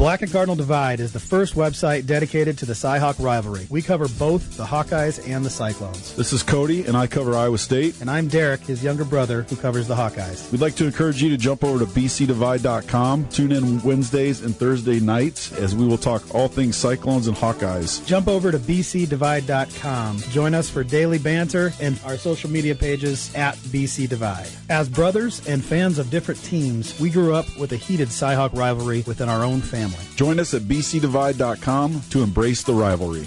Black and Cardinal Divide is the first website dedicated to the Cyhawk rivalry. We cover both the Hawkeyes and the Cyclones. This is Cody, and I cover Iowa State. And I'm Derek, his younger brother, who covers the Hawkeyes. We'd like to encourage you to jump over to bcdivide.com. Tune in Wednesdays and Thursday nights as we will talk all things Cyclones and Hawkeyes. Jump over to bcdivide.com. Join us for daily banter and our social media pages at BC Divide. As brothers and fans of different teams, we grew up with a heated Cyhawk rivalry within our own family. Join us at bcdivide.com to embrace the rivalry.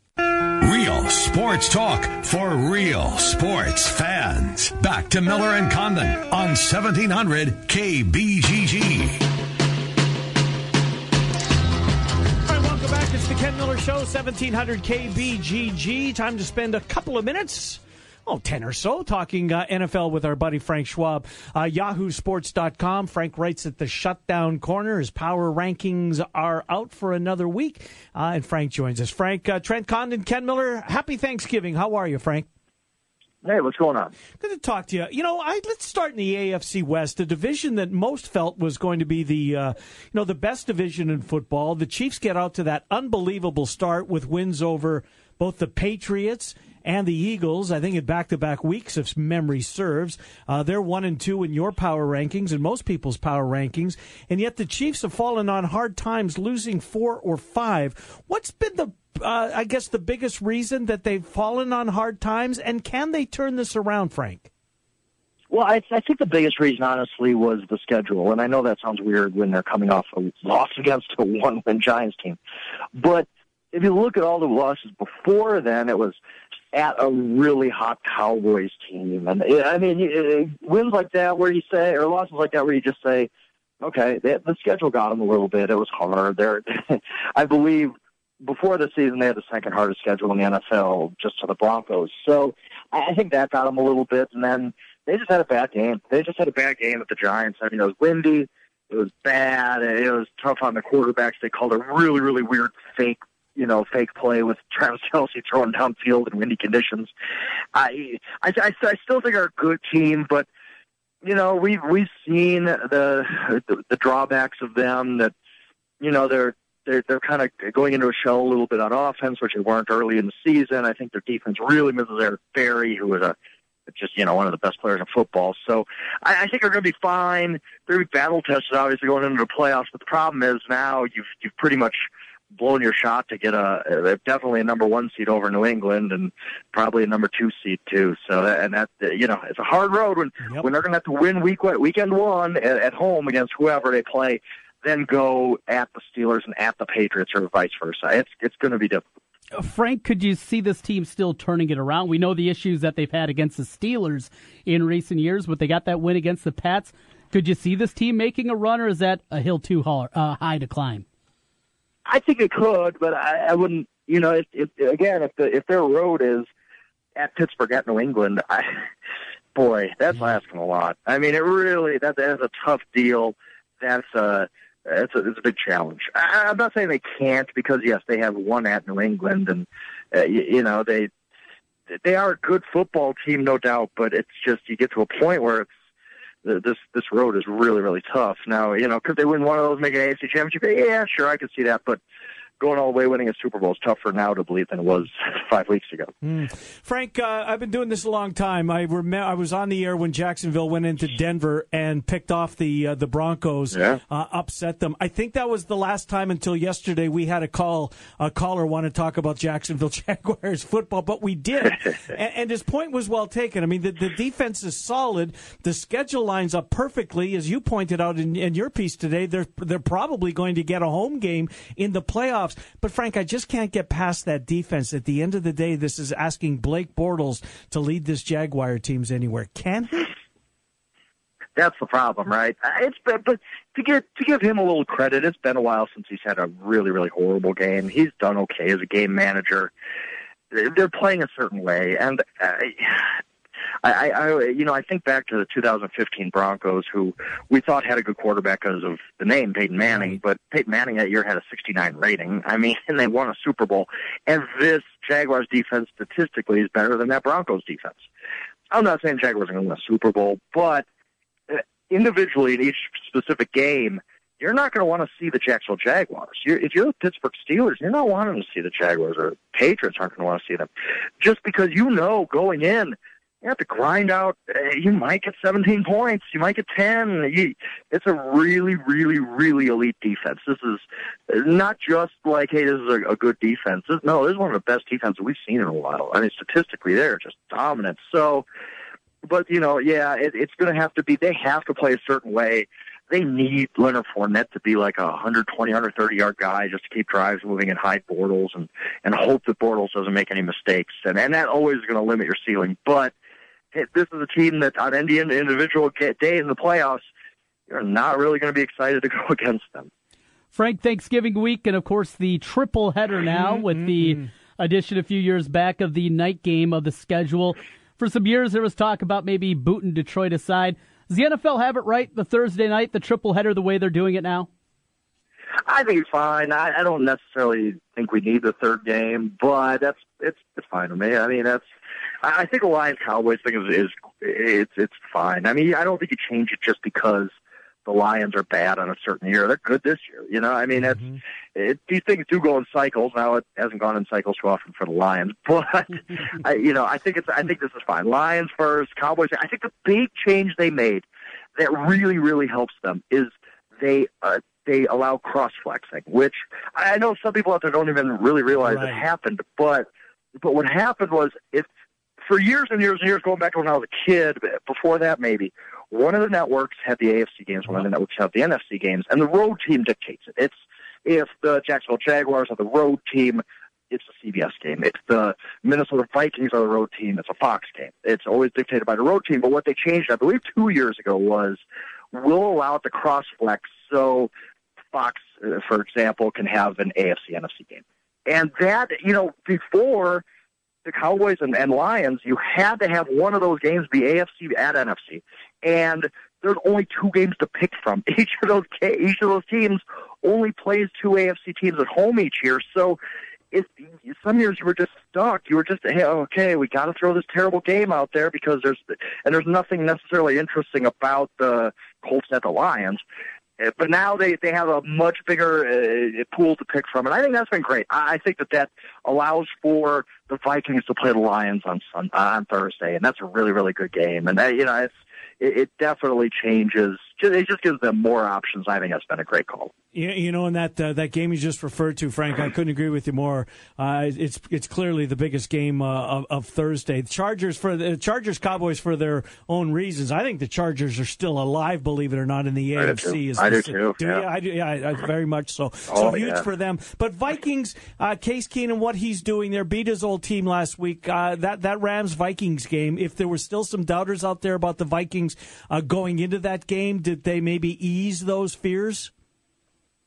Real sports talk for real sports fans. Back to Miller and Condon on 1700 KBGG. It's the Ken Miller Show, 1700 KBGG. Time to spend a couple of minutes oh, 10 or so, talking uh, NFL with our buddy Frank Schwab. Uh, YahooSports.com. Frank writes at the shutdown corner. His power rankings are out for another week. Uh, and Frank joins us. Frank, uh, Trent Condon, Ken Miller, happy Thanksgiving. How are you, Frank? Hey, what's going on? Good to talk to you. You know, I, let's start in the AFC West, a division that most felt was going to be the, uh, you know, the best division in football. The Chiefs get out to that unbelievable start with wins over both the Patriots and the Eagles. I think in back-to-back weeks, if memory serves, uh, they're one and two in your power rankings and most people's power rankings, and yet the Chiefs have fallen on hard times, losing four or five. What's been the uh, I guess the biggest reason that they've fallen on hard times, and can they turn this around, Frank? Well, I, I think the biggest reason, honestly, was the schedule. And I know that sounds weird when they're coming off a loss against a one-win Giants team, but if you look at all the losses before then, it was at a really hot Cowboys team. And I mean, wins like that where you say, or losses like that where you just say, okay, they, the schedule got them a little bit. It was hard. There, I believe before the season they had the second hardest schedule in the NFL, just to the Broncos. So I think that got them a little bit. And then they just had a bad game. They just had a bad game at the Giants. I mean, it was windy. It was bad. It was tough on the quarterbacks. They called a really, really weird fake you know, fake play with Travis Kelce throwing downfield in windy conditions. I, I, I, I still think are a good team, but you know, we've we've seen the, the the drawbacks of them. That you know they're they're they're kind of going into a shell a little bit on offense, which they weren't early in the season. I think their defense really misses Eric Berry, who was a just you know one of the best players in football. So I, I think they're going to be fine. They're battle tested, obviously going into the playoffs. But the problem is now you've you've pretty much blown your shot to get a, a definitely a number one seed over New England and probably a number two seed too. So and that you know it's a hard road when yep. when they're going to have to win week weekend one at, at home against whoever they play, then go at the Steelers and at the Patriots or vice versa. It's it's going to be difficult. Frank, could you see this team still turning it around? We know the issues that they've had against the Steelers in recent years, but they got that win against the Pats. Could you see this team making a run, or is that a hill too uh, high to climb? I think it could, but I, I wouldn't. You know, if, if again, if the if their road is at Pittsburgh, at New England, I, boy, that's asking a lot. I mean, it really that that is a tough deal. That's a it's a it's a big challenge. I, I'm not saying they can't because yes, they have one at New England, and uh, you, you know they they are a good football team, no doubt. But it's just you get to a point where it's this this road is really really tough. Now you know could they win one of those, make an AFC championship? Yeah, sure, I could see that, but going all the way winning a Super Bowl is tougher now to believe than it was five weeks ago. Mm. Frank, uh, I've been doing this a long time. I rem- I was on the air when Jacksonville went into Denver and picked off the uh, the Broncos, yeah. uh, upset them. I think that was the last time until yesterday we had a call a caller want to talk about Jacksonville Jaguars football, but we did, and, and, his point was well taken. I mean, the, the defense is solid. The schedule lines up perfectly, as you pointed out in, in your piece today. They're they're probably going to get a home game in the playoffs playoffs. But Frank, I just can't get past that defense. At the end of the day, this is asking Blake Bortles to lead this Jaguar teams anywhere. Can he? That's the problem, right? Uh, it's but, but to get to give him a little credit, it's been a while since he's had a really really horrible game. He's done okay as a game manager. They're playing a certain way, and uh, I, I, you know, I think back to the 2015 Broncos, who we thought had a good quarterback because of the name Peyton Manning, but Peyton Manning that year had a 69 rating. I mean, and they won a Super Bowl. And this Jaguars defense statistically is better than that Broncos defense. I'm not saying Jaguars are going to win a Super Bowl, but uh, individually in each specific game, you're not going to want to see the Jacksonville Jaguars. You're, if you're the Pittsburgh Steelers, you're not wanting to see the Jaguars, or Patriots aren't going to want to see them, just because you know going in you have to grind out. Uh, you might get 17 points. You might get 10. You, it's a really, really, really elite defense. This is not just like, hey, this is a, good defense. No, this is one of the best defenses we've seen in a while. I mean, statistically, they're just dominant. So, but you know, yeah, it, it's going to have to be. They have to play a certain way. They need Leonard Fournette to be like a 120, 130 yard guy just to keep drives moving and hide Bortles and and hope that Bortles doesn't make any mistakes. And and that always is going to limit your ceiling, but this is a team that on any individual day in the playoffs, you're not really going to be excited to go against them. Frank, Thanksgiving week, and of course the triple header now Mm-hmm, with the addition a few years back of the night game of the schedule. For some years, there was talk about maybe booting Detroit aside. Does the NFL have it right, the Thursday night, the triple header, the way they're doing it now? I think it's fine. I, I don't necessarily think we need the third game, but that's it's it's fine with me. I mean, that's I think the Lions Cowboys thing is, is it's it's fine. I mean, I don't think you change it just because the Lions are bad on a certain year. They're good this year. You know, I mean, that's it, these things do go in cycles. Now it hasn't gone in cycles too often for the Lions, but I, you know, I think it's I think this is fine. Lions first, Cowboys. I think the big change they made that really really helps them is they uh, they allow cross flexing, which I know some people out there don't even really realize Right. it happened, but but what happened was if for years and years and years, going back to when I was a kid, before that maybe, one of the networks had the AFC games, one of the networks had the NFC games, and the road team dictates it. It's if the Jacksonville Jaguars are the road team, it's a CBS game. If the Minnesota Vikings are the road team, it's a Fox game. It's always dictated by the road team. But what they changed, I believe, two years ago was we'll allow it to cross flex so Fox, uh, for example, can have an AFC NFC game. And that, you know, before the Cowboys and, and Lions, you had to have one of those games be AFC at NFC. And there's only two games to pick from. Each of those each of those teams only plays two AFC teams at home each year. So it, some years you were just stuck. You were just hey, okay. We got to throw this terrible game out there because there's and there's nothing necessarily interesting about the Colts at the Lions. Uh, But now they they have a much bigger uh, pool to pick from, and I think that's been great. I I think that that allows for the Vikings to play the Lions on Sun, uh, on Thursday, and that's a really really good game. And that, you know, it's it, it definitely changes it just gives them more options. I think that's been a great call. You, you know, in that uh, that game you just referred to, Frank, I couldn't agree with you more. Uh, it's it's clearly the biggest game uh, of, of Thursday. The Chargers for the Chargers Cowboys for their own reasons. I think the Chargers are still alive, believe it or not, in the I AFC. Is I do too, Do yeah. I do, yeah, I- very much so. so Oh, huge yeah. for them. But Vikings, uh, Case Keenum, what he's doing there, beat his old team last week. Uh, that that Rams Vikings game. If there were still some doubters out there about the Vikings uh, going into that game, did they maybe ease those fears?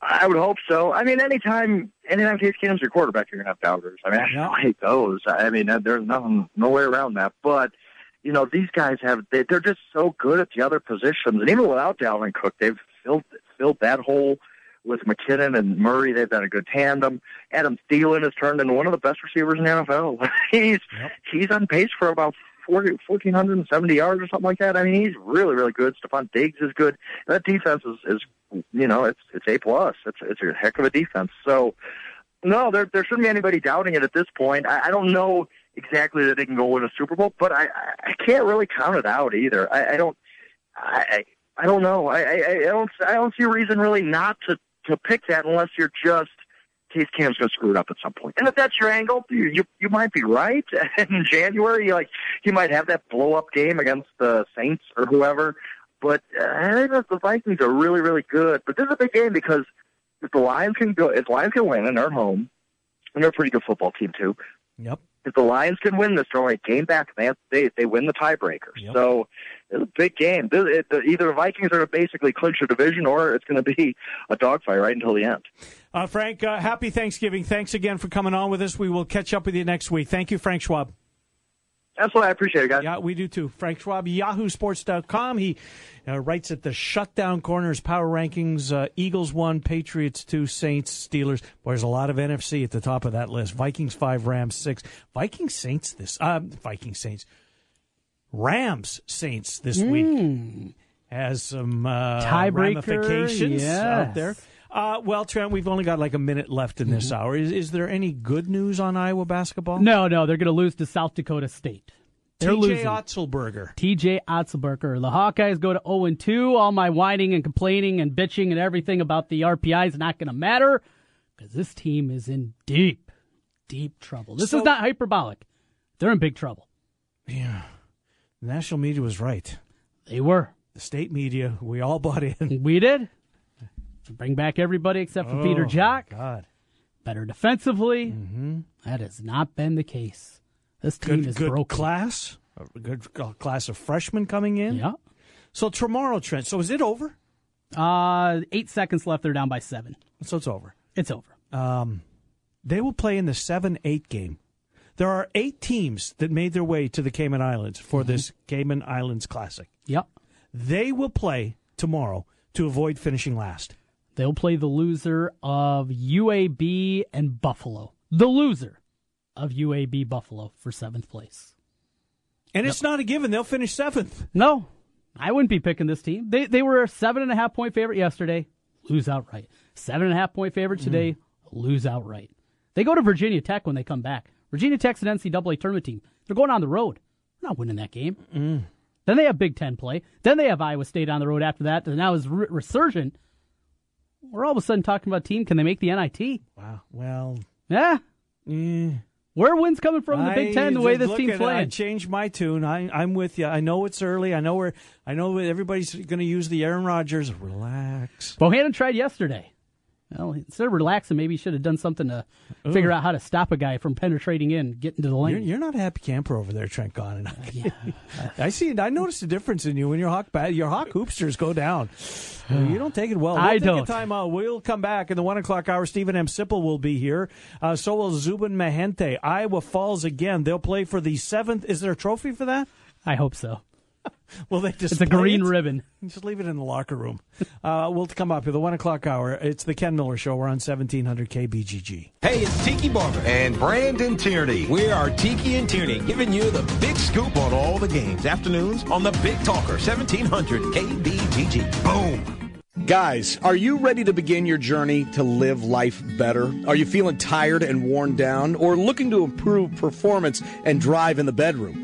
I would hope so. I mean, anytime, anytime Case Keenum's your quarterback, you're gonna have doubters. I mean, I hate those. I mean, uh, there's nothing, no way around that. But you know, these guys have, they, they're just so good at the other positions, and even without Dalvin Cook, they've filled filled that hole with McKinnon and Murray. They've done a good tandem. Adam Thielen has turned into one of the best receivers in the NFL. he's he's on pace for about 40, 1,470 yards or something like that. I mean, he's really, really good. Stefon Diggs is good. That defense is, is you know, it's it's a plus. It's it's a heck of a defense. So, no, there there shouldn't be anybody doubting it at this point. I, I don't know exactly that they can go win a Super Bowl, but I I- can't really count it out either. I, I don't I I I don't know. I, I I don't I don't see a reason really not to to pick that unless you're just Case Keenum's going to screw it up at some point. And if that's your angle, you you, you might be right. In January, like he might have that blow up game against the Saints or whoever. But uh, I think that the Vikings are really really good. But this is a big game because if the Lions can go, if the Lions can win and they're home, and they're a pretty good football team too. Yep. If the Lions can win this, they're only game back. They they they win the tiebreaker. So it's a big game. This- it- Either the Vikings are going to basically clinch a division, or it's going to be a dogfight right until the end. Uh, Frank, uh, happy Thanksgiving. Thanks again for coming on with us. We will catch up with you next week. Thank you, Frank Schwab. Absolutely. I appreciate it, guys. Yeah, we do too. Frank Schwab, yahoosports.com. He uh, writes at the Shutdown Corners Power Rankings uh, Eagles 1, Patriots 2, Saints, Steelers. Boy, there's a lot of NFC at the top of that list. Vikings 5, Rams 6. Vikings Saints this. Uh, Vikings Saints. Rams Saints this week has some uh, Tiebreaker, ramifications out yes. there. Uh, well, Trent, we've only got like a minute left in this hour. Is, is there any good news on Iowa basketball? No, no, they're going to lose to South Dakota State. They're TJ losing. Otzelberger. TJ Otzelberger. The Hawkeyes go to 0 2. All my whining and complaining and bitching and everything about the RPI is not going to matter because this team is in deep, deep trouble. This So- is not hyperbolic. They're in big trouble. Yeah. The national media was right. They were. The state media, we all bought in. We did. Bring back everybody except for Oh, Peter Jok. God. Better defensively. That has not been the case. This team Good, is good broken. class. A good uh, class of freshmen coming in. Yeah. So tomorrow, Trent. So is it over? Uh, eight seconds left. They're down by seven. So it's over. It's over. Um, they will play in the 7 8 game. There are eight teams that made their way to the Cayman Islands for this Cayman Islands Classic. Yep. They will play tomorrow to avoid finishing last. They'll play the loser of UAB and Buffalo. The loser of UAB Buffalo for seventh place. And it's not a given. They'll finish seventh. No, I wouldn't be picking this team. They they were a seven and a half point favorite yesterday, lose outright. Seven and a half point favorite mm-hmm. today, lose outright. They go to Virginia Tech when they come back. Virginia Tech's an NCAA tournament team. They're going on the road. They're not winning that game. Mm. Then they have Big Ten play. Then they have Iowa State on the road after that. And now is re- resurgent. We're all of a sudden talking about team. Can they make the NIT? Wow. Well, Yeah. eh. Where wins coming from the Big Ten? The way this team's it, I playing. changed my tune. I, I'm with you. I know it's early. I know we're. I know everybody's going to use the Aaron Rodgers. Relax. Bohannon tried yesterday. Well, instead of relaxing, maybe he should have done something to figure out how to stop a guy from penetrating in, getting to the lane. You're, you're not a happy camper over there, Trent Condon. I see. I noticed a difference in you when your hawk your hawk hoopsters go down. You don't take it well. We'll I take don't. A time out. We'll come back in the one o'clock hour. Steven M. Sipple will be here. Uh, so will Zubin Mehenti. Iowa falls again. They'll play for the seventh. Is there a trophy for that? I hope so. Will they just It's a green ribbon. Just leave it in the locker room. Uh, we'll come up with the one o'clock hour. It's the Ken Miller Show. We're on seventeen hundred KBGG. Hey, it's Tiki Barber and Brandon Tierney. We are Tiki and Tierney, giving you the big scoop on all the games. Afternoons on the Big Talker, 1700 KBGG. Boom. Guys, are you ready to begin your journey to live life better? Are you feeling tired and worn down or looking to improve performance and drive in the bedroom?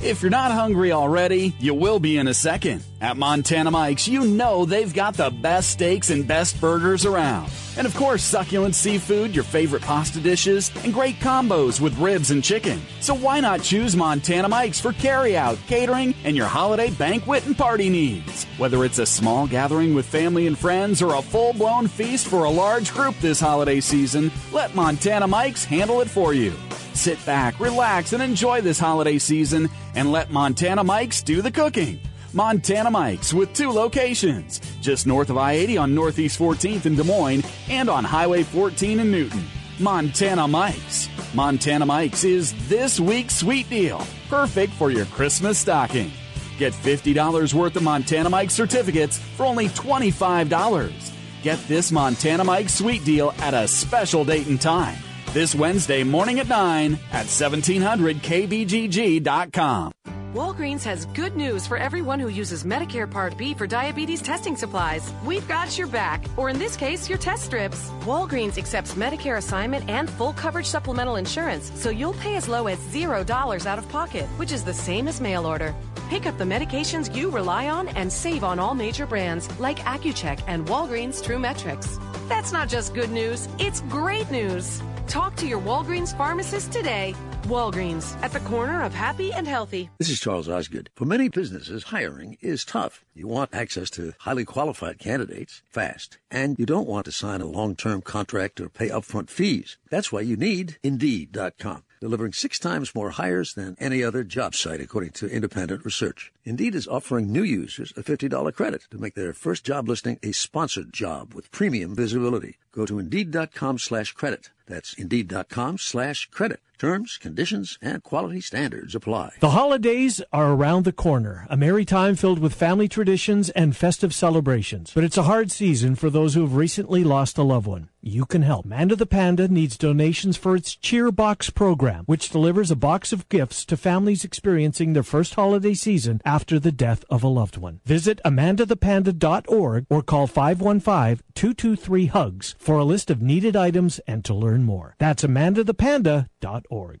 If you're not hungry already, you will be in a second. At Montana Mike's, you know they've got the best steaks and best burgers around. And of course, succulent seafood, your favorite pasta dishes, and great combos with ribs and chicken. So why not choose Montana Mike's for carryout, catering, and your holiday banquet and party needs? Whether it's a small gathering with family and friends or a full blown feast for a large group this holiday season, let Montana Mike's handle it for you. Sit back, relax, and enjoy this holiday season and let Montana Mike's do the cooking. Montana Mike's with two locations, just north of I 80 on Northeast 14th in Des Moines and on Highway 14 in Newton. Montana Mike's. Montana Mike's is this week's sweet deal, perfect for your Christmas stocking. Get $50 worth of Montana Mike's certificates for only $25. Get this Montana Mike's sweet deal at a special date and time this Wednesday morning at 9 at 1700kbgg.com. Walgreens has good news for everyone who uses Medicare Part B for diabetes testing supplies. We've got your back, or in this case, your test strips. Walgreens accepts Medicare assignment and full coverage supplemental insurance, so you'll pay as low as $0 out of pocket, which is the same as mail order. Pick up the medications you rely on and save on all major brands like Accu-Chek and Walgreens True Metrix. That's not just good news, it's great news. Talk to your Walgreens pharmacist today. Walgreens, at the corner of happy and healthy. This is Charles Osgood. For many businesses, hiring is tough. You want access to highly qualified candidates fast, and you don't want to sign a long term contract or pay upfront fees. That's why you need Indeed.com delivering six times more hires than any other job site, according to independent research. Indeed is offering new users a $50 credit to make their first job listing a sponsored job with premium visibility. Go to Indeed.com slash credit. That's Indeed.com slash credit. Terms, conditions, and quality standards apply. The holidays are around the corner, a merry time filled with family traditions and festive celebrations. But it's a hard season for those who have recently lost a loved one. You can help. Amanda the Panda needs donations for its Cheer Box program, which delivers a box of gifts to families experiencing their first holiday season after the death of a loved one. Visit amandathepanda.org or call 515-223-HUGS for a list of needed items and to learn more. That's amandathepanda.org.